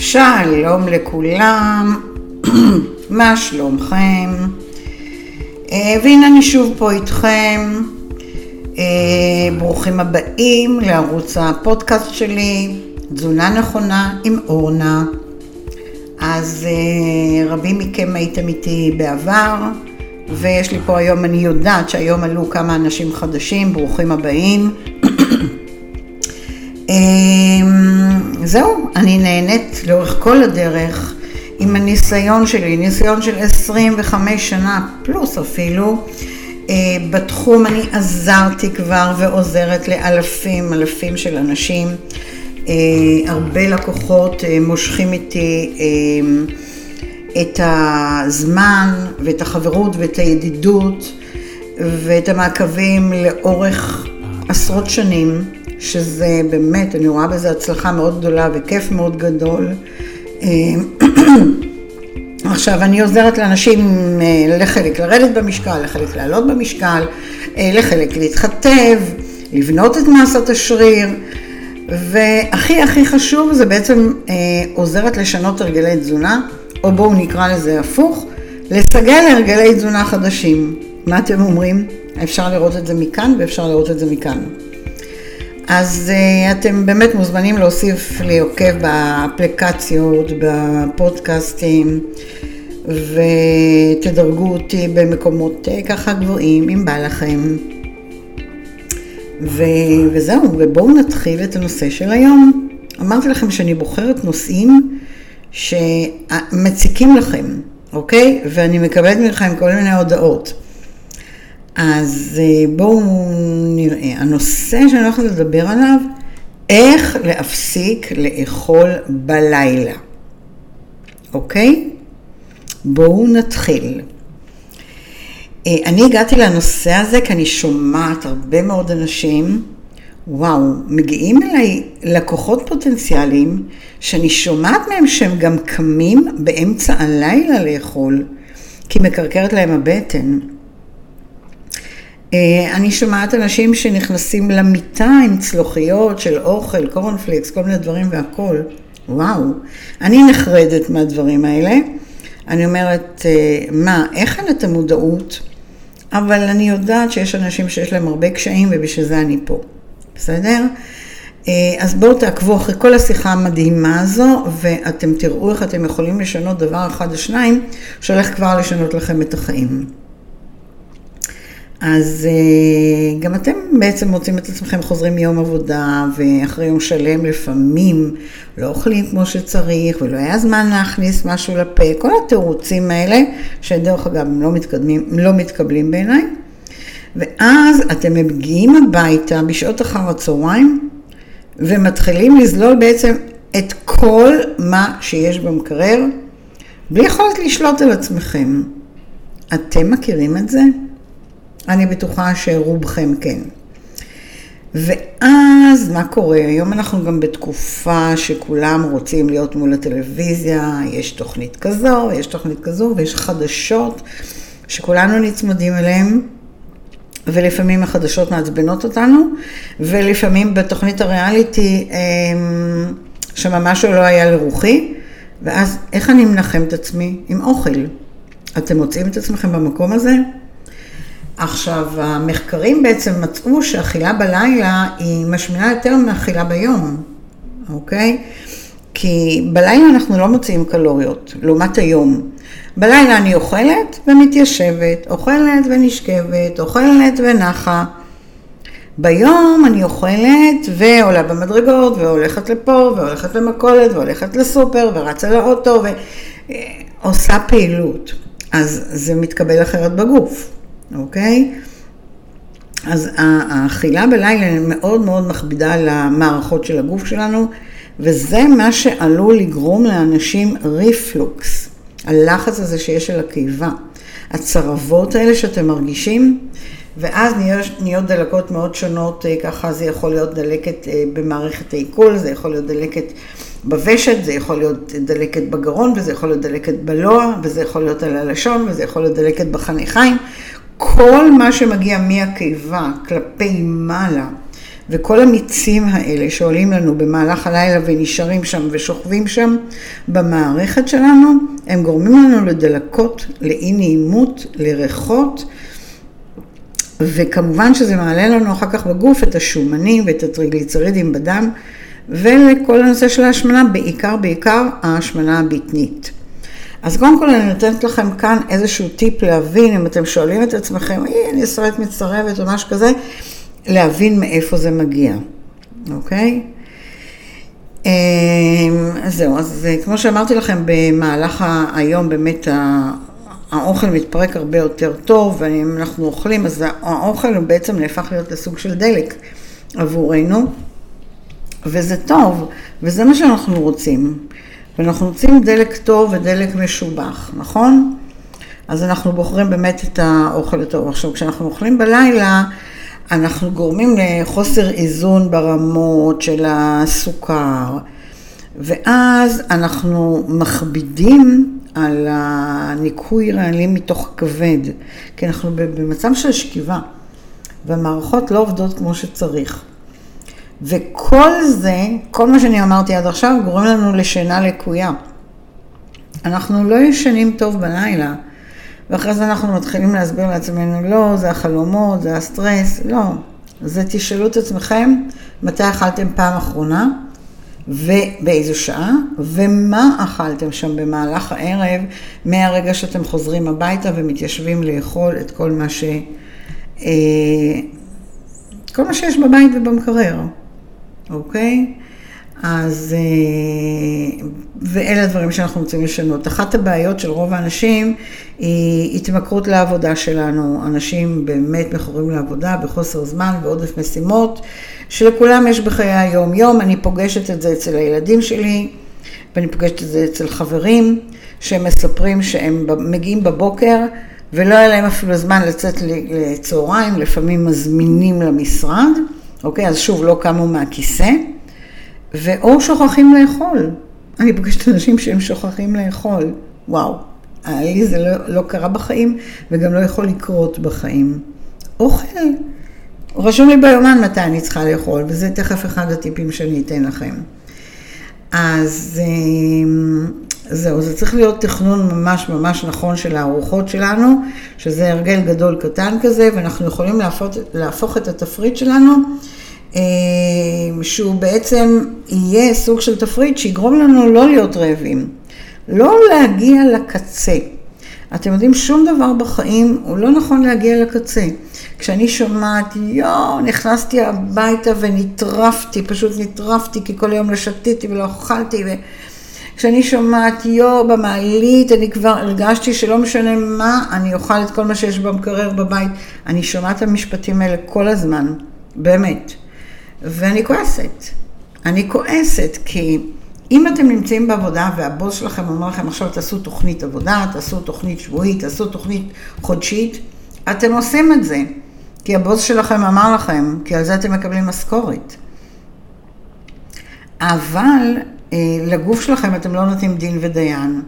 שלום לכולם, מה שלומכם? אה, והנה אני שוב פה איתכם. אה, ברוכים הבאים לערוץ הפודקאסט שלי, תזונה נכונה עם אורנה. אז אה, רבים מכם הייתם איתי בעבר, ויש לי פה היום, אני יודעת שהיום עלו כמה אנשים חדשים, ברוכים הבאים. זהו, אני נהנית לאורך כל הדרך עם הניסיון שלי, ניסיון של 25 שנה פלוס אפילו. אה, בתחום אני עזרתי כבר ועוזרת לאלפים, אלפים של אנשים. אה, הרבה לקוחות אה, מושכים איתי את הזמן ואת החברות ואת הידידות ואת המעקבים לאורך עשרות שנים. שזה באמת, אני רואה בזה הצלחה מאוד גדולה וכיף מאוד גדול. אה, עכשיו, אני עוזרת לאנשים אה, לחלק לרדת במשקל, לחלק לעלות במשקל, אה, לחלק להתחתב, לבנות את מסת השריר, והכי הכי חשוב זה בעצם עוזרת לשנות הרגלי תזונה, או בואו נקרא לזה הפוך, לסגל הרגלי תזונה חדשים. מה אתם אומרים? אפשר לראות את זה מכאן ואפשר לראות את זה מכאן. אז uh, אתם באמת מוזמנים להוסיף לי עוקב באפליקציות, בפודקאסטים, ותדרגו אותי במקומות uh, ככה גבוהים, אם בא לכם. ו... וזהו, ובואו נתחיל את הנושא של היום. אמרתי לכם שאני בוחרת נושאים שמציקים לכם, אוקיי? ואני מקבלת מכם כל מיני הודעות. אז אה, בואו נראה. הנושא שאני הולכת לדבר עליו, איך להפסיק לאכול בלילה, אוקיי? בואו נתחיל. אה, אני הגעתי לנושא הזה כי אני שומעת הרבה מאוד אנשים, וואו, מגיעים אליי לקוחות פוטנציאליים שאני שומעת מהם שהם גם קמים באמצע הלילה לאכול, כי מקרקרת להם הבטן. אה, אני שומעת אנשים שנכנסים למיטה עם צלוחיות של אוכל, קורנפליקס, כל מיני דברים והכול. וואו, אני נחרדת מהדברים האלה. אני אומרת, אה, מה, איך אין את המודעות? אבל אני יודעת שיש אנשים שיש להם הרבה קשיים ובשביל זה אני פה. בסדר? אה, אז בואו תעקבו אחרי כל השיחה המדהימה הזו, ואתם תראו איך אתם יכולים לשנות דבר אחד או שניים, שהולך כבר לשנות לכם את החיים. אז אה, גם אתם בעצם מוצאים את עצמכם חוזרים מיום עבודה, ואחרי יום שלם לפעמים לא אוכלים כמו שצריך, ולא היה זמן להכניס משהו לפה, כל התירוצים האלה, שדרך אגב הם לא, מתקדמים, לא מתקבלים בעיניי. ואז אתם מגיעים הביתה בשעות אחר הצהריים, ומתחילים לזלול בעצם את כל מה שיש במקרר, בלי יכולת לשלוט על עצמכם. אתם מכירים את זה? אני בטוחה שרובכם כן. ואז מה קורה? היום אנחנו גם בתקופה שכולם רוצים להיות מול הטלוויזיה, יש תוכנית כזו, יש תוכנית כזו, ויש חדשות שכולנו נצמדים אליהן, ולפעמים החדשות מעצבנות אותנו, ולפעמים בתוכנית הריאליטי אמ, שממש לא היה לרוחי, ואז איך אני מנחם את עצמי? עם אוכל. אתם מוצאים את עצמכם במקום הזה? עכשיו, המחקרים בעצם מצאו שאכילה בלילה היא משמינה יותר מאכילה ביום, אוקיי? כי בלילה אנחנו לא מוציאים קלוריות, לעומת היום. בלילה אני אוכלת ומתיישבת, אוכלת ונשכבת, אוכלת ונחה. ביום אני אוכלת ועולה במדרגות והולכת לפה והולכת למכולת והולכת לסופר ורצה לאוטו ועושה פעילות. אז זה מתקבל אחרת בגוף. אוקיי? אז האכילה בלילה מאוד מאוד מכבידה על המערכות של הגוף שלנו, וזה מה שעלול לגרום לאנשים ריפלוקס, הלחץ הזה שיש על הקיבה, הצרבות האלה שאתם מרגישים, ואז נהיות דלקות מאוד שונות, אה, ככה זה יכול להיות דלקת אה, במערכת העיכול, זה יכול להיות דלקת בוושת, זה יכול להיות דלקת בגרון, וזה יכול להיות דלקת בלוע, וזה יכול להיות על הלשון, וזה יכול להיות דלקת בחניכיים. כל מה שמגיע מהקיבה כלפי מעלה וכל המיצים האלה שעולים לנו במהלך הלילה ונשארים שם ושוכבים שם במערכת שלנו, הם גורמים לנו לדלקות, לאי נעימות, לריחות, וכמובן שזה מעלה לנו אחר כך בגוף את השומנים ואת הטריגליצרידים בדם, ולכל הנושא של ההשמנה, בעיקר בעיקר ההשמנה הבטנית. אז קודם כל אני נותנת לכם כאן איזשהו טיפ להבין, אם אתם שואלים את עצמכם, אי, אני שורדת מצטרבת או משהו כזה, להבין מאיפה זה מגיע, אוקיי? אמ, אז זהו, אז כמו שאמרתי לכם, במהלך היום באמת האוכל מתפרק הרבה יותר טוב, ואם אנחנו אוכלים, אז האוכל הוא בעצם נהפך להיות לסוג של דלק עבורנו, וזה טוב, וזה מה שאנחנו רוצים. ואנחנו רוצים דלק טוב ודלק משובח, נכון? אז אנחנו בוחרים באמת את האוכל הטוב. עכשיו, כשאנחנו אוכלים בלילה, אנחנו גורמים לחוסר איזון ברמות של הסוכר, ואז אנחנו מכבידים על הניקוי רעלים מתוך הכבד, כי אנחנו במצב של שכיבה, והמערכות לא עובדות כמו שצריך. וכל זה, כל מה שאני אמרתי עד עכשיו, גורם לנו לשינה לקויה. אנחנו לא ישנים טוב בלילה, ואחרי זה אנחנו מתחילים להסביר לעצמנו, לא, זה החלומות, זה הסטרס, לא. זה תשאלו את עצמכם מתי אכלתם פעם אחרונה, ובאיזו שעה, ומה אכלתם שם במהלך הערב, מהרגע שאתם חוזרים הביתה ומתיישבים לאכול את כל מה ש... אה, כל מה שיש בבית ובמקרר. אוקיי? אז, אה, ואלה הדברים שאנחנו רוצים לשנות. אחת הבעיות של רוב האנשים היא התמכרות לעבודה שלנו. אנשים באמת מכורים לעבודה בחוסר זמן ועודף משימות, שלכולם יש בחיי היום-יום. אני פוגשת את זה אצל הילדים שלי, ואני פוגשת את זה אצל חברים, שהם מספרים שהם מגיעים בבוקר, ולא היה להם אפילו זמן לצאת לצהריים, לפעמים מזמינים למשרד. אוקיי? אז שוב, לא קמו מהכיסא, ואו שוכחים לאכול. אני פוגשת אנשים שהם שוכחים לאכול. וואו, לי זה לא, לא קרה בחיים, וגם לא יכול לקרות בחיים. אוכל. רשום לי ביומן מתי אני צריכה לאכול, וזה תכף אחד הטיפים שאני אתן לכם. אז אמ, זהו, זה צריך להיות תכנון ממש ממש נכון של הארוחות שלנו, שזה הרגל גדול קטן כזה, ואנחנו יכולים להפוך, להפוך את התפריט שלנו, שהוא בעצם יהיה סוג של תפריט שיגרום לנו לא להיות רעבים, לא להגיע לקצה. אתם יודעים, שום דבר בחיים הוא לא נכון להגיע לקצה. כשאני שומעת, יואו, נכנסתי הביתה ונטרפתי, פשוט נטרפתי, כי כל היום לא שתיתי ולא אכלתי, ו... כשאני שומעת יו במעלית, אני כבר הרגשתי שלא משנה מה, אני אוכל את כל מה שיש במקרר בבית. אני שומעת את המשפטים האלה כל הזמן, באמת. ואני כועסת. אני כועסת כי אם אתם נמצאים בעבודה והבוס שלכם אומר לכם עכשיו תעשו תוכנית עבודה, תעשו תוכנית שבועית, תעשו תוכנית חודשית, אתם עושים את זה. כי הבוס שלכם אמר לכם, כי על זה אתם מקבלים משכורת. אבל אה, לגוף שלכם אתם לא נותנים דין ודיין.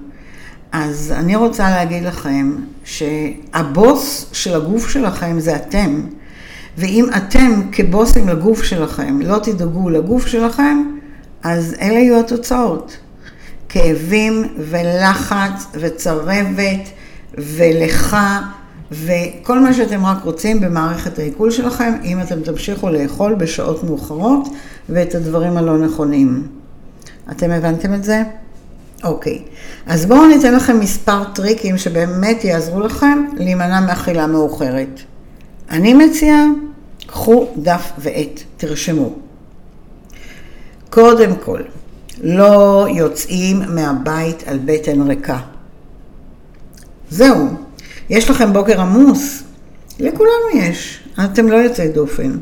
אז אני רוצה להגיד לכם שהבוס של הגוף שלכם זה אתם. ואם אתם כבוסים לגוף שלכם לא תדאגו לגוף שלכם, אז אלה יהיו התוצאות. כאבים ולחץ וצרבת ולך וכל מה שאתם רק רוצים במערכת העיכול שלכם, אם אתם תמשיכו לאכול בשעות מאוחרות ואת הדברים הלא נכונים. אתם הבנתם את זה? אוקיי. אז בואו ניתן לכם מספר טריקים שבאמת יעזרו לכם להימנע מאכילה מאוחרת. אני מציעה, קחו דף ועט, תרשמו. קודם כל, לא יוצאים מהבית על בטן ריקה. זהו, יש לכם בוקר עמוס? לכולנו יש, אתם לא יוצאי דופן.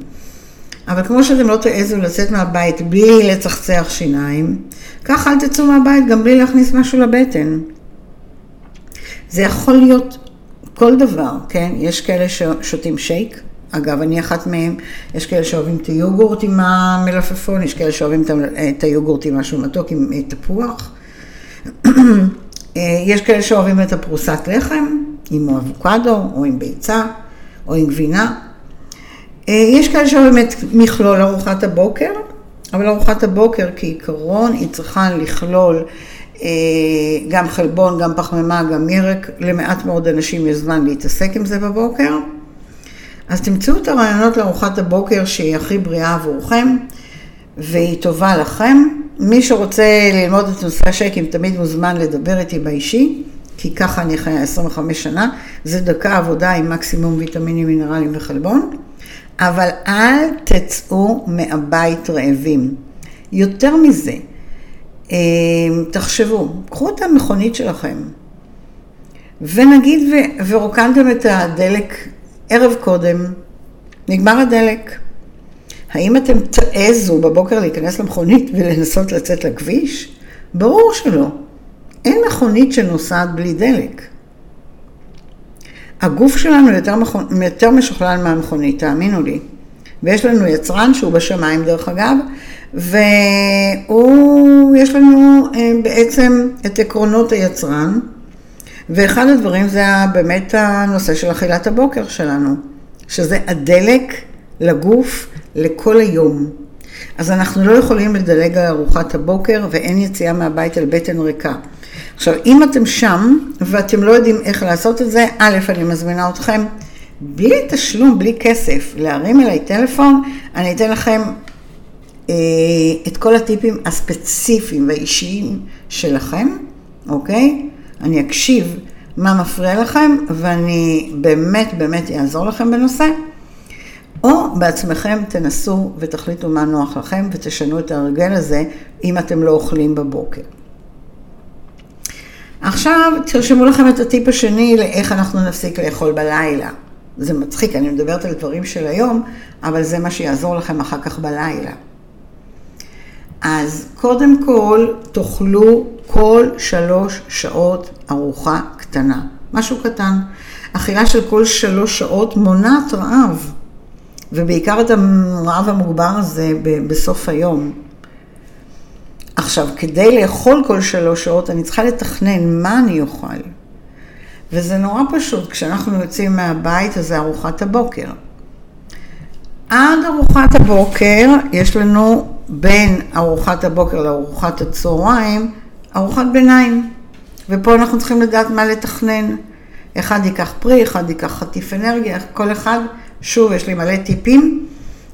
אבל כמו שאתם לא תעזו לצאת מהבית בלי לצחצח שיניים, ככה אל תצאו מהבית גם בלי להכניס משהו לבטן. זה יכול להיות כל דבר, כן? יש כאלה ששותים שייק, אגב, אני אחת מהם, יש כאלה שאוהבים את היוגורט עם המלפפון, יש כאלה שאוהבים את היוגורט עם משהו מתוק, עם תפוח. יש כאלה שאוהבים את הפרוסת לחם, עם אבוקדו, או עם ביצה, או עם גבינה. אה, יש כאלה שבאמת מכלול ארוחת הבוקר, אבל ארוחת הבוקר כעיקרון היא צריכה לכלול אה, גם חלבון, גם פחמימה, גם ירק, למעט מאוד אנשים יש זמן להתעסק עם זה בבוקר. אז תמצאו את הרעיונות לארוחת הבוקר שהיא הכי בריאה עבורכם והיא טובה לכם. מי שרוצה ללמוד את נושא השייקים תמיד מוזמן לדבר איתי באישי, כי ככה אני חיה 25 שנה, זה דקה עבודה עם מקסימום ויטמינים, מינרלים וחלבון, אבל אל תצאו מהבית רעבים. יותר מזה, אה, תחשבו, קחו את המכונית שלכם, ונגיד ו- ורוקנתם את הדלק ערב קודם, נגמר הדלק. האם אתם תעזו בבוקר להיכנס למכונית ולנסות לצאת לכביש? ברור שלא. אין מכונית שנוסעת בלי דלק. הגוף שלנו יותר, מכונ... יותר משוכלל מהמכונית, תאמינו לי. ויש לנו יצרן שהוא בשמיים דרך אגב, והוא, יש לנו אה, בעצם את עקרונות היצרן, ואחד הדברים זה באמת הנושא של אכילת הבוקר שלנו, שזה הדלק לגוף לכל היום. אז אנחנו לא יכולים לדלג על ארוחת הבוקר ואין יציאה מהבית על בטן ריקה. עכשיו, אם אתם שם ואתם לא יודעים איך לעשות את זה, א', אני מזמינה אתכם, בלי תשלום, בלי כסף, להרים אליי טלפון, אני אתן לכם את כל הטיפים הספציפיים והאישיים שלכם, אוקיי? אני אקשיב מה מפריע לכם ואני באמת באמת אעזור לכם בנושא. או בעצמכם תנסו ותחליטו מה נוח לכם ותשנו את ההרגל הזה אם אתם לא אוכלים בבוקר. עכשיו תרשמו לכם את הטיפ השני לאיך אנחנו נפסיק לאכול בלילה. זה מצחיק, אני מדברת על דברים של היום, אבל זה מה שיעזור לכם אחר כך בלילה. אז קודם כל תאכלו כל שלוש שעות ארוחה קטנה, משהו קטן. אכילה של כל שלוש שעות מונעת רעב. ובעיקר את הרעב המוגבר הזה בסוף היום. עכשיו, כדי לאכול כל שלוש שעות, אני צריכה לתכנן מה אני אוכל. וזה נורא פשוט, כשאנחנו יוצאים מהבית, אז זה ארוחת הבוקר. עד ארוחת הבוקר, יש לנו בין ארוחת הבוקר לארוחת הצהריים, ארוחת ביניים. ופה אנחנו צריכים לדעת מה לתכנן. אחד ייקח פרי, אחד ייקח חטיף אנרגיה, כל אחד שוב, יש לי מלא טיפים.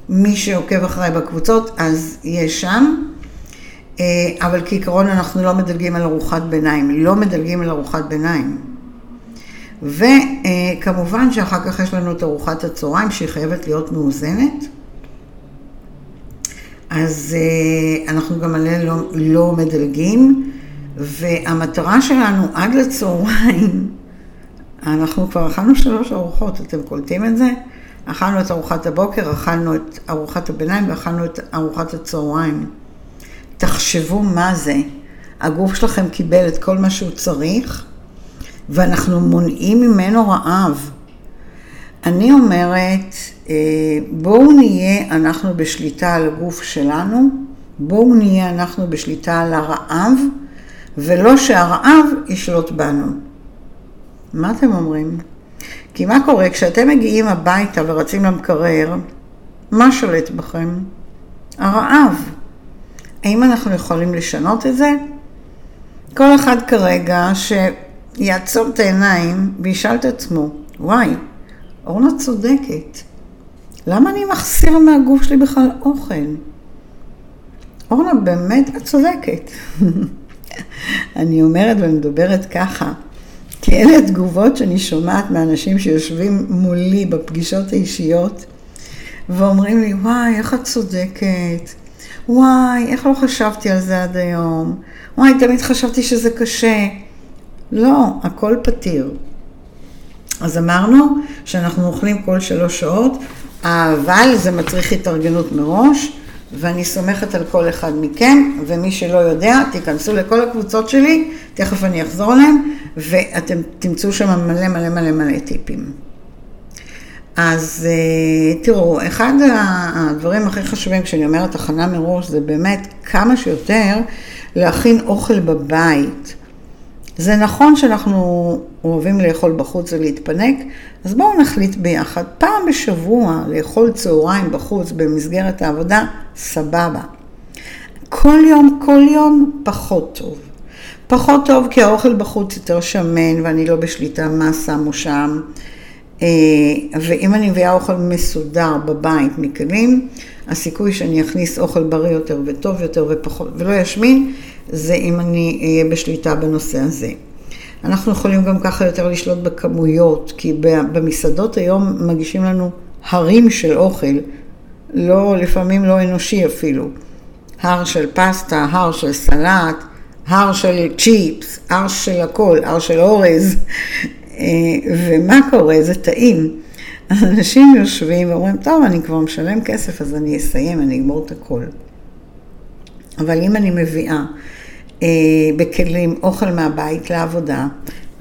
מי שעוקב אחריי בקבוצות, אז יש שם. אה, אבל כעיקרון אנחנו לא מדלגים על ארוחת ביניים, לא מדלגים על ארוחת ביניים. וכמובן שאחר כך יש לנו את ארוחת הצהריים שהיא חייבת להיות מאוזנת. אז אה, אנחנו גם עליה לא, לא מדלגים, והמטרה שלנו עד לצהריים, אנחנו כבר אכלנו שלוש ארוחות, אתם קולטים את זה? אכלנו את ארוחת הבוקר, אכלנו את ארוחת הביניים ואכלנו את ארוחת הצהריים. תחשבו מה זה. הגוף שלכם קיבל את כל מה שהוא צריך, ואנחנו מונעים ממנו רעב. אני אומרת, אה, בואו נהיה אנחנו בשליטה על הגוף שלנו, בואו נהיה אנחנו בשליטה על הרעב, ולא שהרעב ישלוט בנו. מה אתם אומרים? כי מה קורה? כשאתם מגיעים הביתה ורצים למקרר, מה שולט בכם? הרעב. האם אנחנו יכולים לשנות את זה? כל אחד כרגע שיעצור את העיניים וישאל את עצמו, וואי, אורנה צודקת. למה אני מחסיר מהגוף שלי בכלל אוכל? אורנה, באמת את צודקת. אני אומרת ומדברת ככה. כי אלה התגובות שאני שומעת מאנשים שיושבים מולי בפגישות האישיות ואומרים לי, וואי, איך את צודקת, וואי, איך לא חשבתי על זה עד היום, וואי, תמיד חשבתי שזה קשה. לא, הכל פתיר. אז אמרנו שאנחנו אוכלים כל שלוש שעות, אבל זה מצריך התארגנות מראש, ואני סומכת על כל אחד מכם, ומי שלא יודע, תיכנסו לכל הקבוצות שלי, תכף אני אחזור אליהם, ואתם תמצאו שם מלא מלא מלא מלא טיפים. אז אה, תראו, אחד הדברים הכי חשובים כשאני אומרת הכנה מראש, זה באמת כמה שיותר להכין אוכל בבית. זה נכון שאנחנו אוהבים לאכול בחוץ ולהתפנק, אז בואו נחליט ביחד, פעם בשבוע לאכול צהריים בחוץ במסגרת העבודה, סבבה. כל יום, כל יום, פחות טוב. פחות טוב כי האוכל בחוץ יותר שמן ואני לא בשליטה מה שמו שם. אה, ואם אני מביאה אוכל מסודר בבית מכלים, הסיכוי שאני אכניס אוכל בריא יותר וטוב יותר ופחות, ולא ישמין, זה אם אני אהיה בשליטה בנושא הזה. אנחנו יכולים גם ככה יותר לשלוט בכמויות, כי במסעדות היום מגישים לנו הרים של אוכל, לא, לפעמים לא אנושי אפילו. הר של פסטה, הר של סלט, הר של צ'יפס, הר של הכל, הר של אורז. אה, ומה קורה? זה טעים. אנשים יושבים ואומרים, טוב, אני כבר משלם כסף, אז אני אסיים, אני אגמור את הכל. אבל אם אני מביאה אה, בכלים אוכל מהבית לעבודה,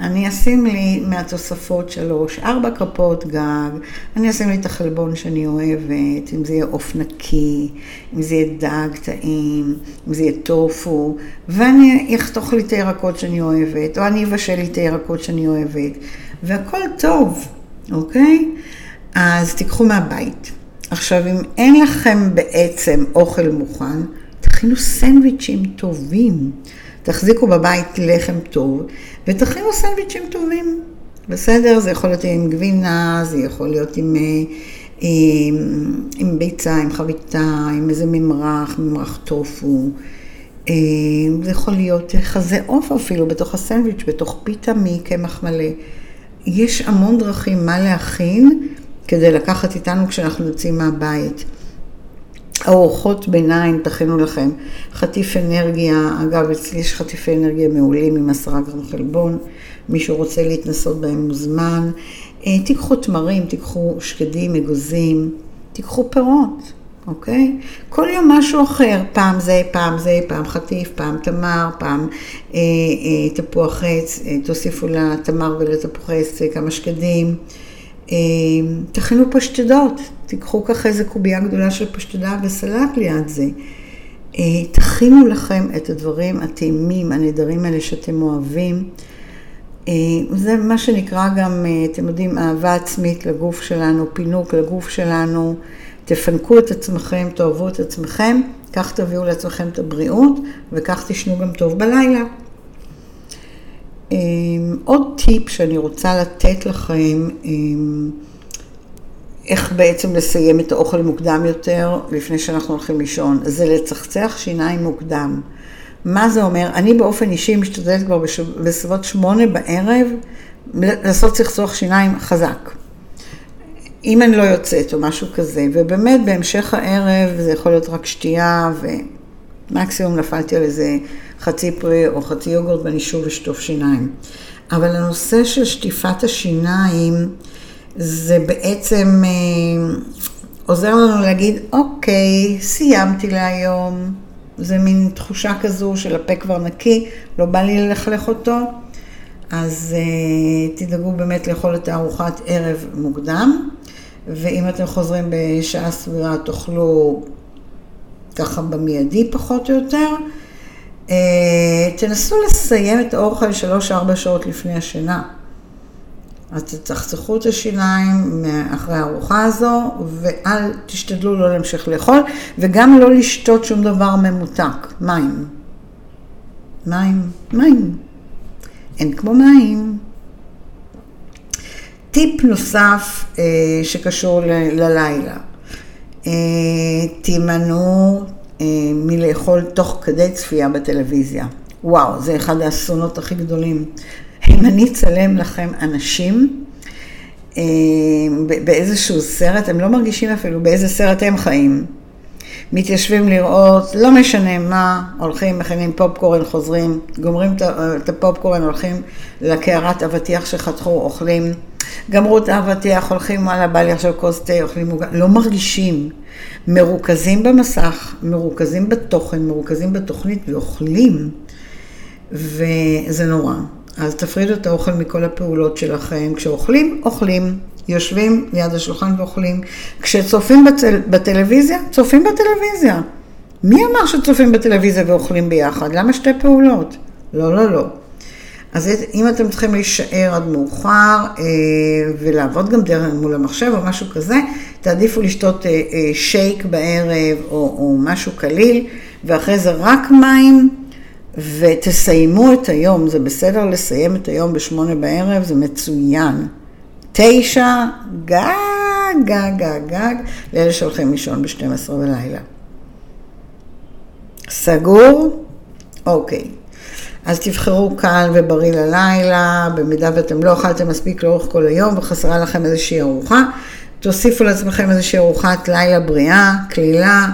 אני אשים לי מהתוספות שלוש, ארבע כפות גג, אני אשים לי את החלבון שאני אוהבת, אם זה יהיה עוף נקי, אם זה יהיה דג טעים, אם זה יהיה טופו, ואני אחתוך לי את הירקות שאני אוהבת, או אני אבשל לי את הירקות שאני אוהבת, והכל טוב, אוקיי? אז תיקחו מהבית. עכשיו, אם אין לכם בעצם אוכל מוכן, תכינו סנדוויצ'ים טובים. תחזיקו בבית לחם טוב ותכינו סנדוויצ'ים טובים. בסדר? זה יכול להיות עם גבינה, זה יכול להיות עם, אה, עם, עם ביצה, עם חביתה, עם איזה ממרח, ממרח טופו. אה, זה יכול להיות חזה עוף אפילו בתוך הסנדוויץ', בתוך פיתה מקמח מלא. יש המון דרכים מה להכין כדי לקחת איתנו כשאנחנו יוצאים מהבית. ארוחות ביניים, תכינו לכם חטיף אנרגיה, אגב אצלי יש חטיפי אנרגיה מעולים עם עשרה גרם חלבון, מישהו רוצה להתנסות בהם מוזמן, אה, תיקחו תמרים, תיקחו שקדים, אגוזים, תיקחו פירות, אוקיי? כל יום משהו אחר, פעם זה, פעם זה, פעם חטיף, פעם תמר, פעם אה, אה, תפוח עץ, אה, תוסיפו לתמר ולתפוח עץ כמה שקדים. אה, תכינו פשטדות, תיקחו ככה איזה קובייה גדולה של פשטדה וסלט ליד זה. אה, תכינו לכם את הדברים הטעימים, הנהדרים האלה שאתם אוהבים. אה, זה מה שנקרא גם, אתם יודעים, אהבה עצמית לגוף שלנו, פינוק לגוף שלנו. תפנקו את עצמכם, תאהבו את עצמכם, כך תביאו לעצמכם את הבריאות, וכך תשנו גם טוב בלילה. אמ, עוד טיפ שאני רוצה לתת לכם, אמ, איך בעצם לסיים את האוכל מוקדם יותר לפני שאנחנו הולכים לישון, זה לצחצח שיניים מוקדם. מה זה אומר? אני באופן אישי משתדלת כבר בסביבות שמונה בערב לעשות צחצוח שיניים חזק. אם אני לא יוצאת או משהו כזה, ובאמת בהמשך הערב זה יכול להיות רק שתייה ומקסימום נפלתי על איזה חצי פרי או חצי יוגורט ואני שוב אשטוף שיניים. אבל הנושא של שטיפת השיניים זה בעצם אה, עוזר לנו להגיד, אוקיי, סיימתי להיום. זה מין תחושה כזו של הפה כבר נקי, לא בא לי ללכלך אותו. אז uh, תדאגו באמת לאכול את הארוחת ערב מוקדם, ואם אתם חוזרים בשעה סבירה תאכלו ככה במיידי פחות או יותר. אה, תנסו לסיים את האוכל 3-4 שעות לפני השינה. אז תצחצחו את השיניים אחרי הארוחה הזו, ואל תשתדלו לא להמשיך לאכול, וגם לא לשתות שום דבר ממותק, מים. מים, מים. אין כמו מים. טיפ נוסף אה, שקשור ללילה, אה, תימנעו אה, מלאכול תוך כדי צפייה בטלוויזיה. וואו, זה אחד האסונות הכי גדולים. אם אני אצלם לכם אנשים אה, באיזשהו סרט, הם לא מרגישים אפילו באיזה סרט הם חיים. מתיישבים לראות, לא משנה מה, הולכים, מכינים פופקורן, חוזרים, גומרים את הפופקורן, הולכים לקערת אבטיח שחתכו, אוכלים, גמרו את האבטיח, הולכים, וואלה, בא לי עכשיו כוס תה, אוכלים מוגן, לא מרגישים. מרוכזים במסך, מרוכזים בתוכן, מרוכזים בתוכנית ואוכלים, וזה נורא. אז תפרידו את האוכל מכל הפעולות שלכם. כשאוכלים, אוכלים. יושבים ליד השולחן ואוכלים. כשצופים בטל, בטלוויזיה, צופים בטלוויזיה. מי אמר שצופים בטלוויזיה ואוכלים ביחד? למה שתי פעולות? לא, לא, לא. אז אם אתם צריכים להישאר עד מאוחר אה, ולעבוד גם דרך מול המחשב או משהו כזה, תעדיפו לשתות אה, אה, שייק בערב או, או משהו קליל, ואחרי זה רק מים, ותסיימו את היום. זה בסדר לסיים את היום בשמונה בערב, זה מצוין. תשע, גג, גג, גג, גג, לאלה שהולכים לישון ב-12 בלילה. סגור? אוקיי. אז תבחרו קל ובריא ללילה, במידה ואתם לא אכלתם מספיק לאורך כל היום וחסרה לכם איזושהי ארוחה, תוסיפו לעצמכם איזושהי ארוחת לילה בריאה, קלילה,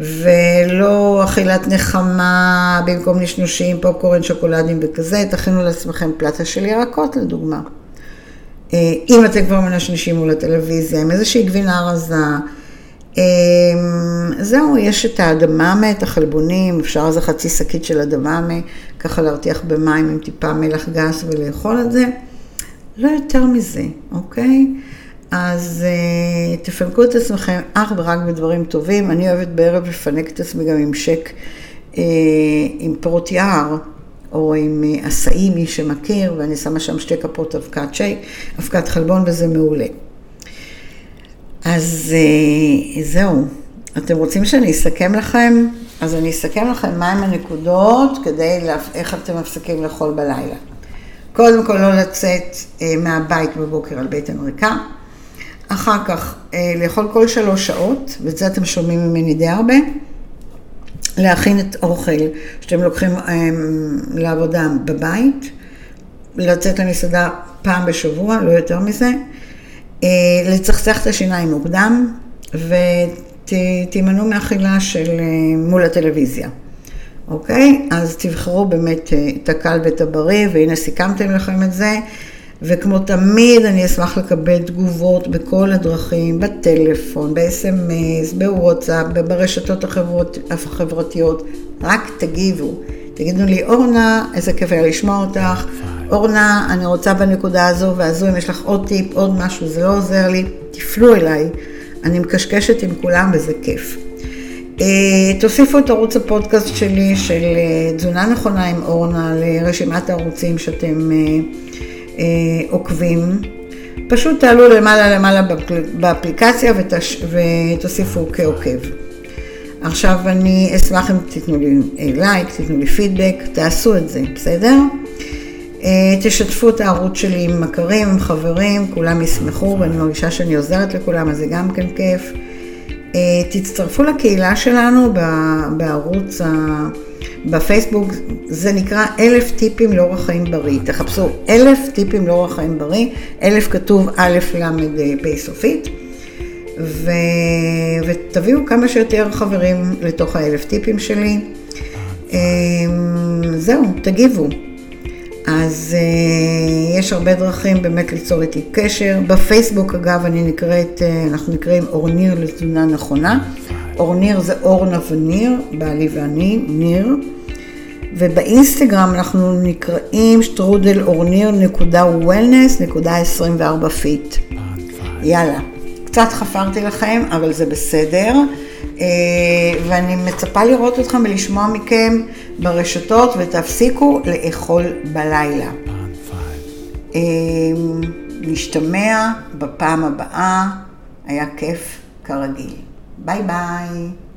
ולא אכילת נחמה במקום נשנושים, פופקורן, שוקולדים וכזה, תכינו לעצמכם פלטה של ירקות לדוגמה. אה, אם אתם כבר מנשנשים מול הטלוויזיה, עם איזושהי גבינה רזה, אמ, זהו, יש את האדממה, את החלבונים, אפשר איזה חצי שקית של אדממה, ככה להרתיח במים עם טיפה מלח גס ולאכול את זה. לא יותר מזה, אוקיי? אז uh, תפנקו את עצמכם אך ורק בדברים טובים. אני אוהבת בערב לפנק את עצמי גם עם שק uh, עם פירות יער, או עם עשאי, מי שמכיר, ואני שמה שם שתי כפות אבקת שייק, אבקת חלבון, וזה מעולה. אז אה, זהו. אתם רוצים שאני אסכם לכם? אז אני אסכם לכם מהם הנקודות כדי, לה... איך אתם מפסיקים לאכול בלילה. קודם כל לא לצאת אה, מהבית בבוקר על בטן ריקה. אחר כך אה, לאכול כל שלוש שעות, ואת זה אתם שומעים ממני די הרבה. להכין את אוכל שאתם לוקחים לעבודה בבית. לצאת למסעדה פעם בשבוע, לא יותר מזה. אה, לצחצח את השיניים מוקדם, ותימנעו מאכילה של אה, מול הטלוויזיה. אוקיי? אז תבחרו באמת אה, את הקל ואת הבריא, והנה סיכמתם לכם את זה. וכמו תמיד, אני אשמח לקבל תגובות בכל הדרכים, בטלפון, ב-SMS, בוואטסאפ, ברשתות החברות, החברתיות. רק תגיבו. תגידו לי, אורנה, איזה כיף היה לשמוע אותך. אורנה, אני רוצה בנקודה הזו והזו, אם יש לך עוד טיפ, עוד משהו, זה לא עוזר לי, תפנו אליי. אני מקשקשת עם כולם וזה כיף. Uh, תוסיפו את ערוץ הפודקאסט שלי של uh, תזונה נכונה עם אורנה לרשימת הערוצים שאתם uh, עוקבים. פשוט תעלו למעלה למעלה באפליקציה ותש... ותוסיפו כעוקב. עכשיו אני אשמח אם תיתנו לי לייק, תיתנו לי פידבק, תעשו את זה, בסדר? אה, תשתפו את הערוץ שלי עם מכרים, עם חברים, כולם ישמחו ואני מרגישה שאני עוזרת לכולם, אז זה גם כן כיף. אה, תצטרפו לקהילה שלנו בערוץ, בפייסבוק, זה נקרא אלף טיפים לאורח חיים בריא. תחפשו אלף טיפים לאורח חיים בריא, אלף כתוב א' ל' פ' סופית. ו... ותביאו כמה שיותר חברים לתוך האלף טיפים שלי. אה, זהו, תגיבו. אז uh, יש הרבה דרכים באמת ליצור איתי קשר. בפייסבוק, אגב, אני נקראת, uh, אנחנו נקראים אורניר לתזונה נכונה. אורניר זה אורנה וניר, בעלי ואני, ניר. ובאינסטגרם אנחנו נקראים שטרודל אורניר נקודה wellness נקודה 24 fit. יאללה, קצת חפרתי לכם, אבל זה בסדר. אה, ואני מצפה לראות אתכם ולשמוע מכם ברשתות, ותפסיקו לאכול בלילה. אה, נשתמע בפעם הבאה, היה כיף כרגיל. Bye bye.